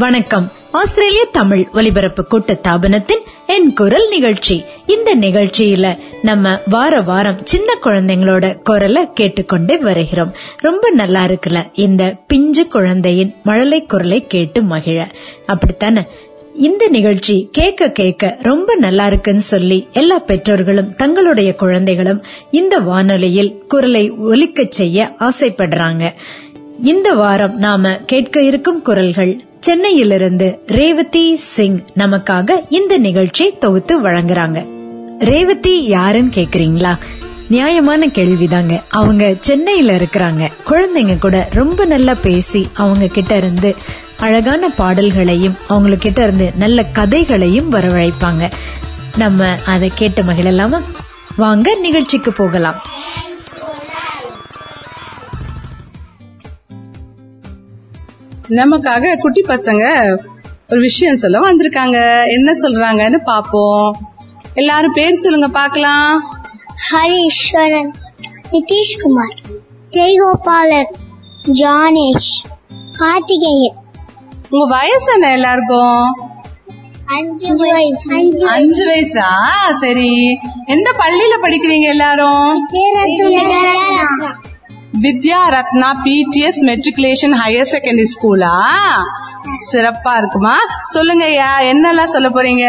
வணக்கம். ஆஸ்திரேலிய தமிழ் ஒலிபரப்பு கூட்டத்தாபனத்தின் என் குரல் நிகழ்ச்சி. இந்த நிகழ்ச்சியில நம்ம வார வாரம் சின்ன குழந்தைங்களோட குரலை கேட்டுக்கொண்டே வருகிறோம். ரொம்ப நல்லா இருக்குல்ல? இந்த பிஞ்சு குழந்தையின் மழலை குரலை கேட்டு மகிழ. அப்படித்தானே? இந்த நிகழ்ச்சி கேட்க கேட்க ரொம்ப நல்லா இருக்குன்னு சொல்லி எல்லா பெற்றோர்களும் தங்களுடைய குழந்தைகளும் இந்த வானொலியில் குரலை ஒலிக்கச் செய்ய ஆசைப்படுறாங்க. இந்த வாரம் நாம கேட்க இருக்கும் குரல்கள் சென்னையிலிருந்து ரேவதி சிங் நமக்காக இந்த நிகழ்ச்சி தொகுத்து வழங்குறாங்க. ரேவதி யாருன்னு கேக்குறீங்களா? நியாயமான கேள்விதாங்க. அவங்க சென்னையில இருக்கிறாங்க. குழந்தைங்க கூட ரொம்ப நல்லா பேசி அவங்க கிட்ட இருந்து அழகான பாடல்களையும் அவங்க கிட்ட இருந்து நல்ல கதைகளையும் வரவழைப்பாங்க. நம்ம அதை கேட்டு மகிழலாமா? வாங்க நிகழ்ச்சிக்கு போகலாம். நமக்காக குட்டி பசங்க ஒரு விஷயம் சொல்ல வந்திருக்காங்க. என்ன சொல்றாங்கன்னு பாப்போம். எல்லாரும் பேர் சொல்லுங்க பாக்கலாம் ஹரீஸ்வரன் நிதிஷ்குமார் ஜெயகோபாலன் ஜானேஷ் கார்த்திகேயன். உங்க வயசு என்ன எல்லாருக்கும்? அஞ்சு வயசு. சரி. எந்த பள்ளியில படிக்கிறீங்க எல்லாரும்? Vidya Ratna PTS matriculation higher secondary ஸ்கூலா சிறப்பா இருக்குமா? சொல்லுங்க ஐயா என்னெல்லாம் சொல்ல போறீங்க?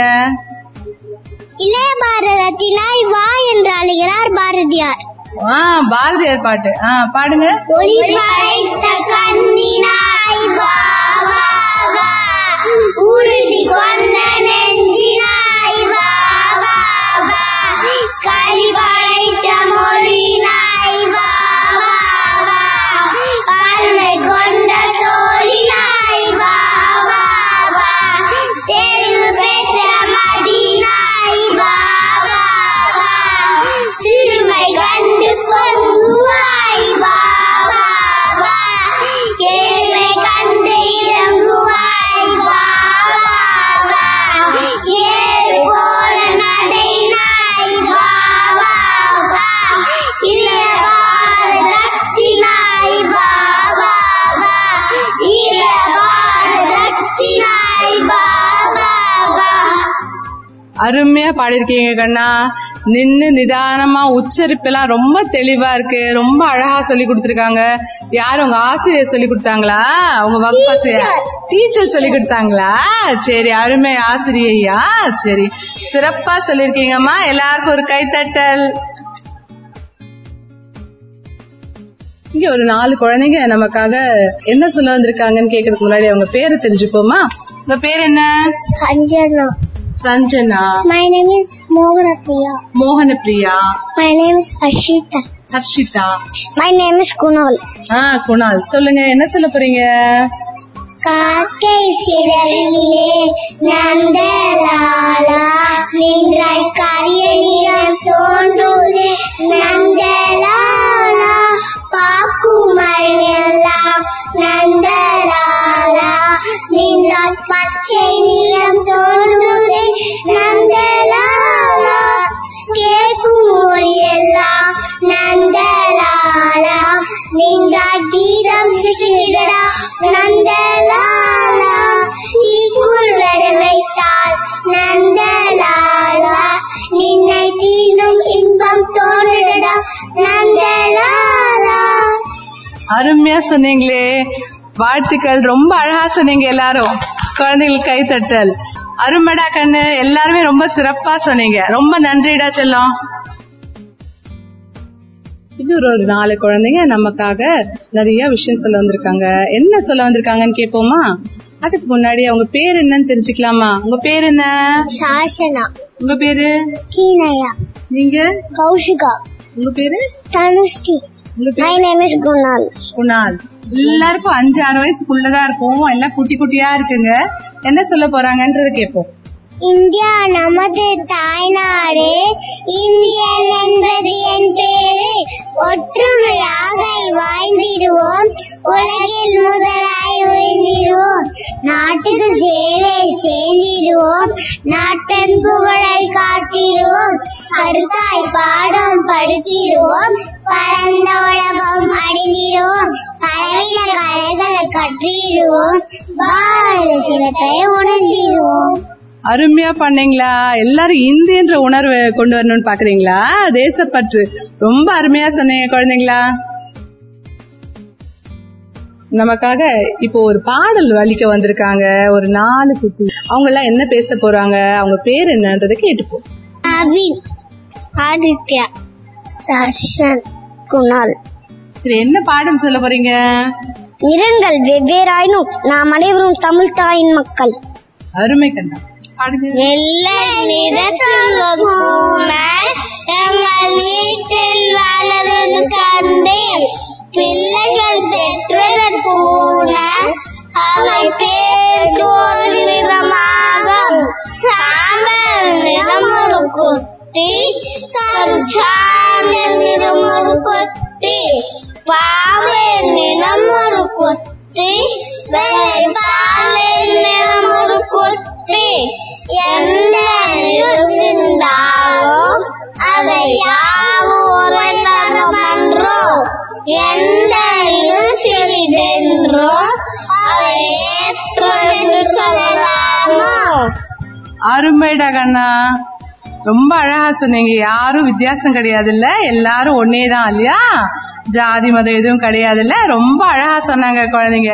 இளைய பாரதத்தினாய் வா என்று அழுகிறார் பாரதியார். ஆ பாரதியார் பாட்டு. ஆ பாடுங்க. ஒளி படைத்த கண்ணினாய் வா வா வா. உறுதி கொண்ட நெஞ்சினாய் வா வா வா. களி அருமையா பாடிருக்கீங்க கண்ணா. நின்னு நிதானமா உச்சரிப்பெல்லாம் ரொம்ப தெளிவா இருக்கு. ரொம்ப அழகா சொல்லி கொடுத்திருக்காங்க. யாரும் உங்க ஆசிரியர் சொல்லி கொடுத்தாங்களா? உங்க வகுப்பாசிரியர் டீச்சர் சொல்லி கொடுத்தாங்களா? சரி அருமை ஆசிரியையா? சரி சிறப்பா சொல்லிருக்கீங்கம்மா எல்லாருக்கும் ஒரு கைத்தட்டல். இங்க ஒரு நாலு குழந்தைங்க நமக்காக என்ன சொல்ல வந்திருக்காங்கன்னு கேக்குறதுக்கு முன்னாடி அவங்க பேரை தெரிஞ்சுப்போமா? உங்க பேர் என்ன? Sanjana. Sanjana My name is Mohanatiya. Mohanapriya My name is Ashita. Harshita My name is Kunal. ஆ குணால் சொல்லுங்க என்ன சொல்ல போறீங்க காக்கை சிறகிலே நந்தலாலா நின்றாய் கரிய நிறம் தோன்றுதே நந்தலாலா பாக்குமழையெல்லாம் நந்தலாலா நின்றாய் பச்சை சொன்னீங்களே. வாழ்த்துக்கள். ரொம்ப அழகா சொன்னீங்க எல்லாரும். குழந்தைகளுக்கு கைத்தட்டல் அருமைடா கண்ணு. எல்லாருமே ரொம்ப சிறப்பா சொன்னீங்க. ரொம்ப நன்றிடா செல்லம். இன்னொரு ஒரு நாலு குழந்தைங்க நமக்காக நிறைய விஷயம் சொல்ல வந்திருக்காங்க. என்ன சொல்ல வந்திருக்காங்கன்னு கேட்போமா அதுக்கு முன்னாடி அவங்க பேர் என்னன்னு தெரிஞ்சுக்கலாமா? உங்க பேர் என்ன? சாசனா உங்க பேரு? ஸ்ரீனயா நீங்க? கௌஷிகா. உங்க பேரு? தனுஷ்டி. உங்க மை பேரு நேம் இஸ் குணால் குணால் எல்லாருக்கும் அஞ்சு ஆறு வயசுக்குள்ளதான் இருக்கும். எல்லாம் குட்டி குட்டியா இருக்குங்க. என்ன சொல்ல போறாங்கன்றது கேட்போம். இந்தியா நமது தாய்நாடு. இந்தியன் என்பது என் பேரு. ஒற்றுமையாக வாழ்ந்திடுவோம். உலகில் முதலாய் உயர்ந்திடுவோம். நாட்டுக்கு சேவை சேர்ந்திடுவோம். நாட்டின் புகழை காட்டிடுவோம் கருத்தாய் பாடம் படுத்திடுவோம். பரந்த உலகம் அடைந்திடுவோம். பலவித கலைகளை கற்றிடுவோம். பாரத சிறப்பை உணர்ந்திடுவோம். அருமையா பண்ணீங்களா? எல்லாரும் இந்தியன்ற உணர்வு கொண்டு வரணும்னு பாக்குறீங்களா? தேசப்பற்று. ரொம்ப அருமையா சொன்னீங்க குழந்தைங்களா. நமக்காக இப்போ ஒரு பாடல் வலிக்க வந்திருக்காங்க. ஒரு நாலு குட்டி. அவங்க எல்லாம் என்ன பேச போறாங்க? அவங்க பேர் என்னன்றதை கேட்டுப்போம் அவின் ஆதித்யா தர்ஷன் குணால். சரி என்ன பாடம் சொல்ல போறீங்க? நிறங்கள் வெவ்வேறாயினும் நாம் அனைவரும் தமிழ் தாயின் மக்கள். அருமை கண்ணா. வெள்ளை நிறத்தில் ஒரு பூனை எங்கள் வீட்டில் வளர்ந்து கண்டேன் பிள்ளைகள் பெற்றதன் பூனை அவை பேர் ஒரு நிறமாக சாம்பல் நிறம் ஒரு குத்தி கஞ்சான நிறம் ஒரு குத்தி பாவை நிறம் ஒரு குத்தி வெள்ளை பாலை நிறம் ஒரு அருமைடா கண்ணா? ரொம்ப அழகா சொன்னீங்க. யாரும் வித்தியாசம் கிடையாது இல்ல எல்லாரும் ஒன்னே தான் இல்லையா? ஜாதி மதம் எதுவும் கிடையாது இல்ல ரொம்ப அழகா சொன்னாங்க குழந்தைங்க.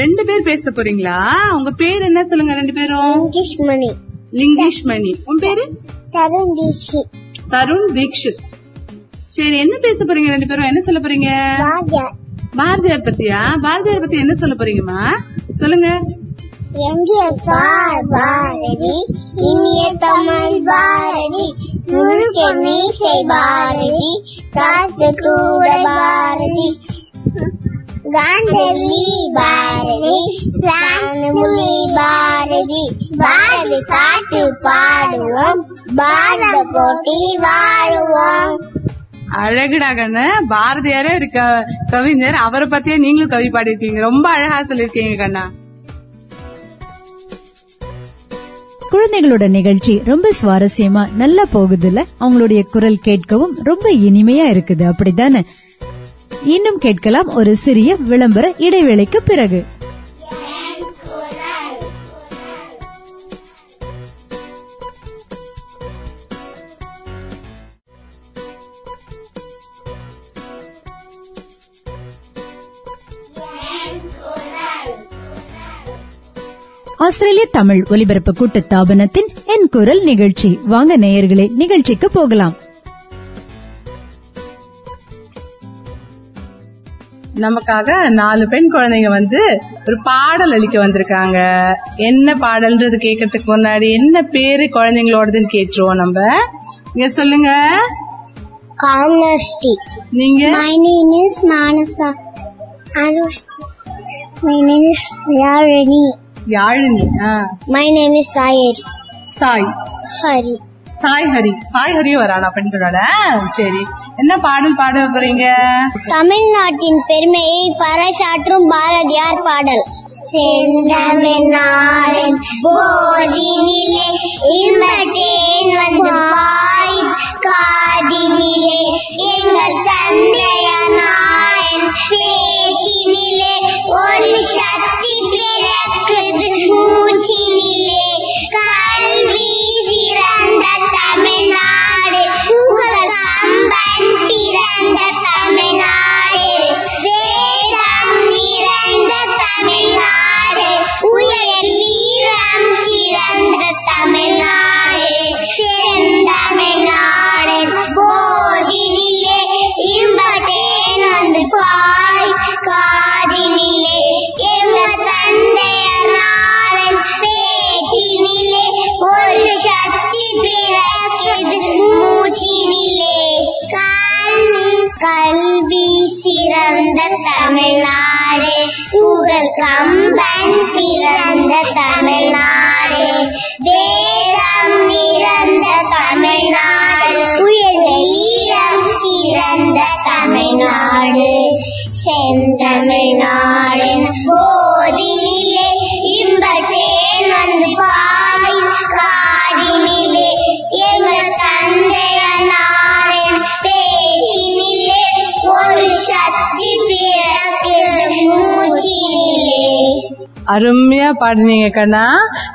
ரெண்டு பேர் பேச போறீங்களா? உங்க பேர் என்ன சொல்லுங்க ரெண்டு பேரும்? கிஷ்மணி லிங்கேஷ் மணி உன் பேரு? தருண் தீட்சித் தருண் தீக்ஷித். சரி என்ன பேச போறீங்க ரெண்டு பேரும்? என்ன சொல்ல போறீங்க? பாரதியார் பத்தியா? பாரதியார் பத்தி என்ன சொல்ல போறீங்கம்மா? சொல்லுங்க. எங்கே பார் பாரதி? இனிய தமிழ் பாரதி முழுக்க மீசை பாரதி காத்து கூட பாரதி. காந்தவி பாரதி ராணமுலி பாரதி. பாரதி பாட்டு பாடுவோம் பாரத போட்டி வாழுவோம். அழகுடா கண்ணு. பாரதியாரே இருக்க கவிஞர். அவரை பத்தியே நீங்களும் கவி பாடிருக்கீங்க ரொம்ப அழகா சொல்லிருக்கீங்க கண்ணா. குழந்தைகளோட நிகழ்ச்சி ரொம்ப சுவாரஸ்யமா நல்லா போகுதுல அவங்களுடைய குரல் கேட்கவும் ரொம்ப இனிமையா இருக்குது. அப்படித்தானே இன்னும் கேட்கலாம் ஒரு சிறிய விளம்பர இடைவேளைக்கு பிறகு. ஆஸ்திரேலிய தமிழ் ஒலிபரப்பு கூட்டு தாபனத்தின் என் குரல் நிகழ்ச்சி. வாங்க நேயர்களே நிகழ்ச்சிக்கு போகலாம். நமக்காக நாலு பெண் குழந்தைங்க வந்து ஒரு பாடல் அளிக்க வந்திருக்காங்க. என்ன பாடல்ன்றது கேட்கறதுக்கு முன்னாடி என்ன பேரு குழந்தைங்களோடதுன்னு கேட்டுருவோம் நம்ம. இங்க சொல்லுங்க. காமஸ்டி நீங்க? My name is Manasa. Anushti. My name is Yarani. Yazhini. My name is Sayari. Sai. Hari. Sai Hari. Sai Hari வரானா பெண்களோட? சரி. என்ன பாடல் பாட போறீங்க? தமிழ்நாட்டின் பெருமையை பறைசாற்றும் பாரதியார் பாடல். செந்தமிழ்நாடன் போதினிலே இன்பத்தேன் வந்து பாய் காதினிலே எங்கள் தந்தையனாயன் பேச்சினிலே ஒரு சக்தி செந்தமிழ்நாடன் போதினிலே இன்பத்தேன் வந்து பாயும் அருமையா பாடுனீங்க கண்ணா.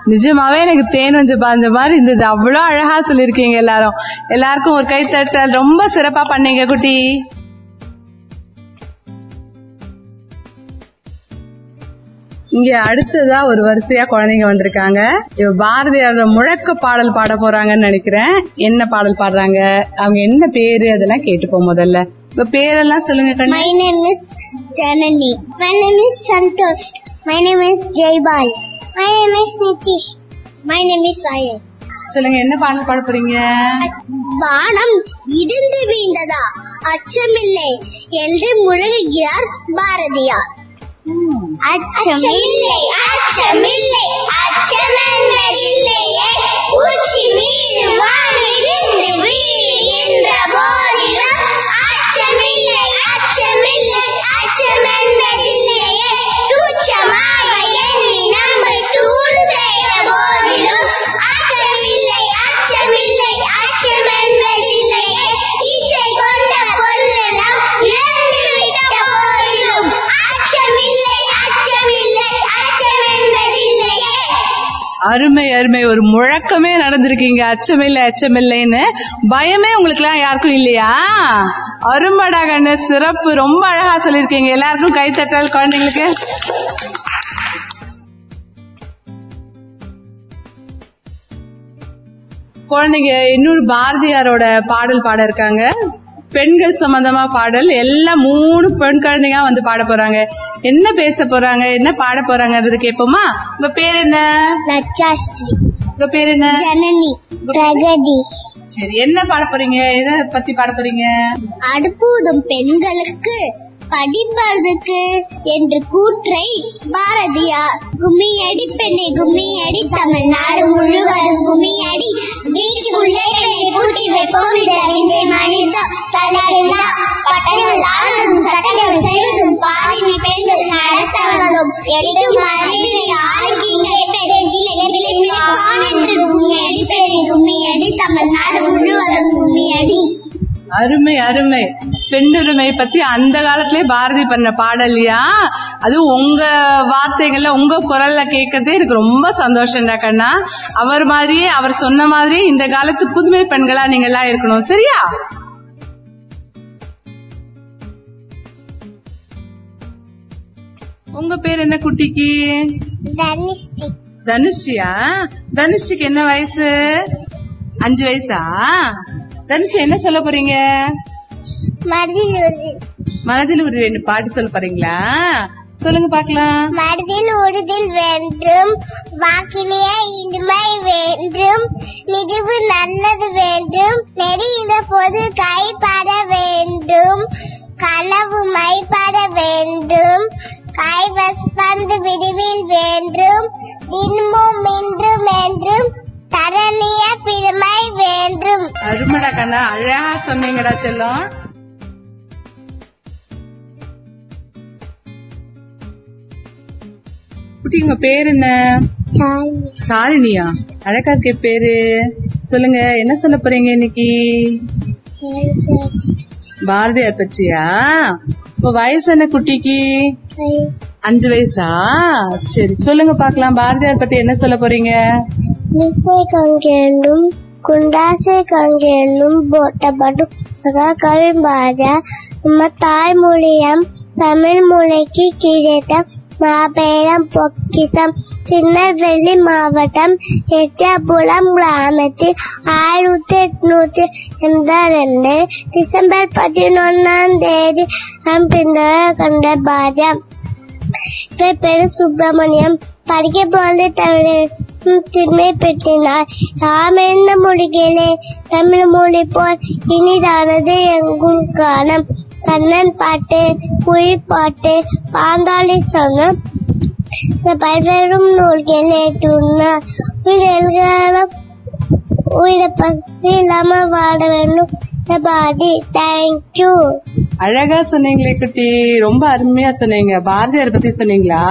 நிஜமாவே எனக்கு தேன் கொஞ்சம் பாஞ்ச மாதிரி இருந்தது. அவ்வளோ அழகா சொல்லியிருக்கீங்க எல்லாரும். எல்லாருக்கும் ஒரு கை தட்டல் ரொம்ப சிறப்பா பண்ணீங்க குட்டி. இங்க அடுத்ததா ஒரு வரிசையா குழந்தைங்க வந்திருக்காங்க இவ பாரதியாரோட முழக்க பாடல் பாட போறாங்கன்னு நினைக்கிறேன் என்ன பாடல் பாடுறாங்க அவங்க என்ன பேரு அதெல்லாம் கேட்டுப்போம் முதல்ல இப்ப பேரெல்லாம் சொல்லுங்க கண்ணா My name is Janani. My name is Santosh. My name is Jaybal. My name is Nitish. My name is Ayar. சொல்லுங்க என்ன பாடல் பாட போறீங்க வானம் இடிந்து வீழ்ந்ததா அச்சமில்லை என்று முழங்குகிறார் பாரதியார் அச்சமில்லை அச்சமில்லை அச்சமென்றில்லையே பூச்சி மீது வானிடிந்து வீழ்கின்ற போதிலும் அச்சமில்லை அச்சமில்லை அச்சமென்பதில்லையே தூச்சமாக எண்ணி நம்மை தூள் செய்த போதிலும் அச்சமில்லை அச்சமில்லை அச்சமென்பதில்லையே அருமை அருமை. ஒரு முழக்கமே நடந்திருக்கீங்க. அச்சமில்லை அச்சமில்லைன்னு. பயமே உங்களுக்கு எல்லாம் யாருக்கும் இல்லையா? அருமடா கண்ணு சிறப்பு. ரொம்ப அழகா சொல்லிருக்கீங்க எல்லாருக்கும் கைத்தட்டல் குழந்தைங்களுக்கு. குழந்தைங்க இன்னொரு பாரதியாரோட பாடல் பாட இருக்காங்க பெண்கள் சம்பந்தமா பாடல் எல்லாம் மூணு பெண் குழந்தைங்க வந்து பாட போறாங்க. என்ன பேச போறாங்க என்ன பாட போறாங்கன்றது கேட்போமா உங்க பேர் என்ன? லட்சாஸ்ரீ உங்க பேர் என்ன? ஜனனி. பிரகதி. சரி என்ன பாட போறீங்க? எதை பத்தி பாட போறீங்க? அடுப்பூதும் பெண்களுக்கு படிப்பதற்கு என்று கூற்றை பாரதியார் கும்மியடி பெண்ணை கும்மியடி தமிழ்நாடு முழுவதும் கும்மியடி. வீட்டுக்குள்ளே பெண்ணை பூட்டி வைப்போம் இது அறிந்தே மனித தலைவிழா பட்டங்கள் ஆனதும் சட்டங்கள் செய்வதும் பாலினை பெண்கள் நடத்தவதும் எட்டும் அறிவினை ஆழ்கின்ற பெண்ணிலை எதிலே காணென்று கும்மியடி பெண்ணை கும்மியடி தமிழ்நாடு முழுவதும் கும்மியடி. அருமை அருமை. பெண்ணுரிமை பத்தி அந்த காலத்திலே பாரதி பண்ண பாடலையா அது உங்க வார்த்தைகள்ல உங்க குரல்ல கேட்கறதே எனக்கு ரொம்ப சந்தோஷம்டா கண்ணா. அவர் மாதிரியே அவர் சொன்ன மாதிரியே இந்த காலத்து புதுமை பெண்களா நீங்க எல்லாம் இருக்கணும் சரியா? உங்க பேர் என்ன குட்டிக்கு? தனுஷியா? தனுஷிக்கு என்ன வயசு? அஞ்சு வயசா? தனுஷி என்ன சொல்ல போறீங்க? மனதில் ஒரு ரெண்டு பாட்டு சொல்ல போறீங்களா? சொல்லுங்க பாக்கலாம் மனதில் உறுதில் வேண்டும் வாக்கிலேயே இனிமை வேண்டும் நிடிவு நல்லது வேண்டும் நெறியிட பொது கைப்பட வேண்டும் கனவு மைப்பட வேண்டும் கைவஸ்பந்து விடுவில் வேண்டும் தினமும் தரணிய பெருமை வேண்டும். அருமடா கண்ணா அழகா சொன்னீங்கடா செல்லம். குட்டி உங்க பேர் என்ன? தாரிணியா அழகா இருக்கே பேரு. சொல்லுங்க என்ன சொல்ல போறீங்க இன்னைக்கு? பாரதியார் பற்றியா? இப்ப வயசு என்ன குட்டிக்கு? அஞ்சு வயசா? சரி சொல்லுங்க பாக்கலாம் பாரதியார் பத்தி என்ன சொல்ல போறீங்க? மிசை கங்கேண்டும் குண்டாசை கங்கேண்டும் போட்டப்படும் கவி பாஜா நம்ம தாய்மொழியம் தமிழ் மொழிக்கு கிடைத்த மாபெரும் பொக்கிசம். திருநெல்வேலி மாவட்டம் எட்டயபுரம் கிராமத்தில் ஆயிரத்தி எட்நூத்தி எண்பத்தி ரெண்டு டிசம்பர் பதினொன்னாம் தேதி நாம் பிந்த கண்ட பாஜம் இவர் பேரு சுப்பிரமணியம். படிக்க போது தமிழ் திண்மை பெற்றினார். யாம் மொழிகளே? தமிழ் மொழி போல் இனிதானது எங்கும் காணம். கண்ணன் பாட்டு குயில் பாட்டு பாந்தாளி சொன்ன பல்வேறும் நூல்களை ஏற்றுள்ளார். உயிரெல்லாம் உயிரை பசி இல்லாம வாட வேண்டும். பாதி தேங்க்யூ அழகா சொன்னீங்களே குட்டி. ரொம்ப அருமையா சொன்னீங்க. பாரதியார் பத்தி சொன்னீங்களா?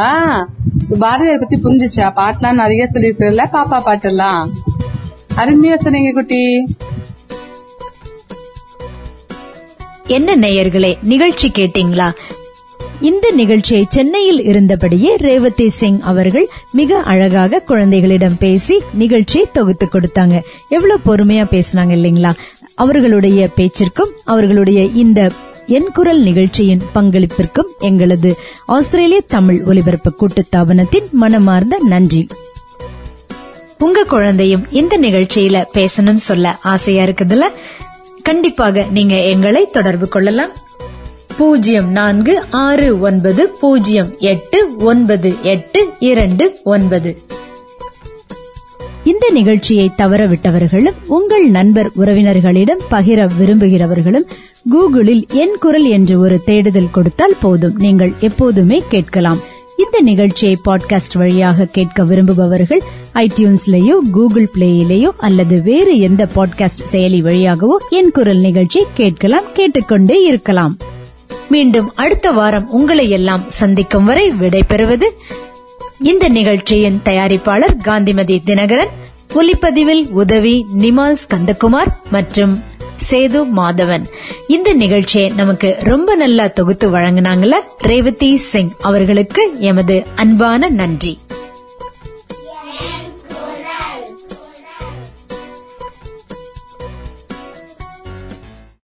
பாரதியார் பத்தி புரிஞ்சுச்சா? பாட்டுலாம் நிறைய சொல்லிருக்கல பாப்பா பாட்டெல்லாம். அருமையா சொன்னீங்க குட்டி. என்ன நேயர்களே நிகழ்ச்சி கேட்டீங்களா? இந்த நிகழ்ச்சியை சென்னையில் இருந்தபடியே ரேவதி சிங் அவர்கள் மிக அழகாக குழந்தைகளிடம் பேசி நிகழ்ச்சியை தொகுத்து கொடுத்தாங்க. எவ்வளவு பொறுமையா பேசினாங்க இல்லைங்களா? அவர்களுடைய பேச்சிற்கும் அவர்களுடைய இந்த என் குரல் நிகழ்ச்சியின் பங்களிப்பிற்கும் எங்களது ஆஸ்திரேலிய தமிழ் ஒலிபரப்பு கூட்டுத்தாபனத்தின் மனமார்ந்த நன்றி. உங்க குழந்தையும் இந்த நிகழ்ச்சியில பேசணும் சொல்ல ஆசையா இருக்குதுல்ல? கண்டிப்பாக நீங்க எங்களை தொடர்பு கொள்ளலாம். பூஜ்ஜியம் நான்கு ஆறு ஒன்பது பூஜ்ஜியம் எட்டு ஒன்பது எட்டு இரண்டு ஒன்பது. இந்த நிகழ்ச்சியை தவறவிட்டவர்களும் உங்கள் நண்பர் உறவினர்களிடம் பகிர விரும்புகிறவர்களும் கூகுளில் என் குரல் என்று ஒரு தேடுதல் கொடுத்தால் போதும். நீங்கள் எப்போதுமே கேட்கலாம். இந்த நிகழ்ச்சியை பாட்காஸ்ட் வழியாக கேட்க விரும்புபவர்கள் ஐடியூன்ஸ்லேயோ கூகுள் பிளேயிலேயோ அல்லது வேறு எந்த பாட்காஸ்ட் செயலி வழியாகவோ என் குரல் நிகழ்ச்சி கேட்கலாம் கேட்டுக்கொண்டே இருக்கலாம். மீண்டும் அடுத்த வாரம் உங்களை எல்லாம் சந்திக்கும் வரை விடைபெறுவது இந்த நிகழ்ச்சியின் தயாரிப்பாளர் காந்திமதி தினகரன் ஒலிப்பதிவில் உதவி நிமால் ஸ்கந்தகுமார் மற்றும் சேது மாதவன். இந்த நிகழ்ச்சியை நமக்கு ரொம்ப நல்லா தொகுத்து வழங்கினாங்கள ரேவதி சிங் அவர்களுக்கு எமது அன்பான நன்றி.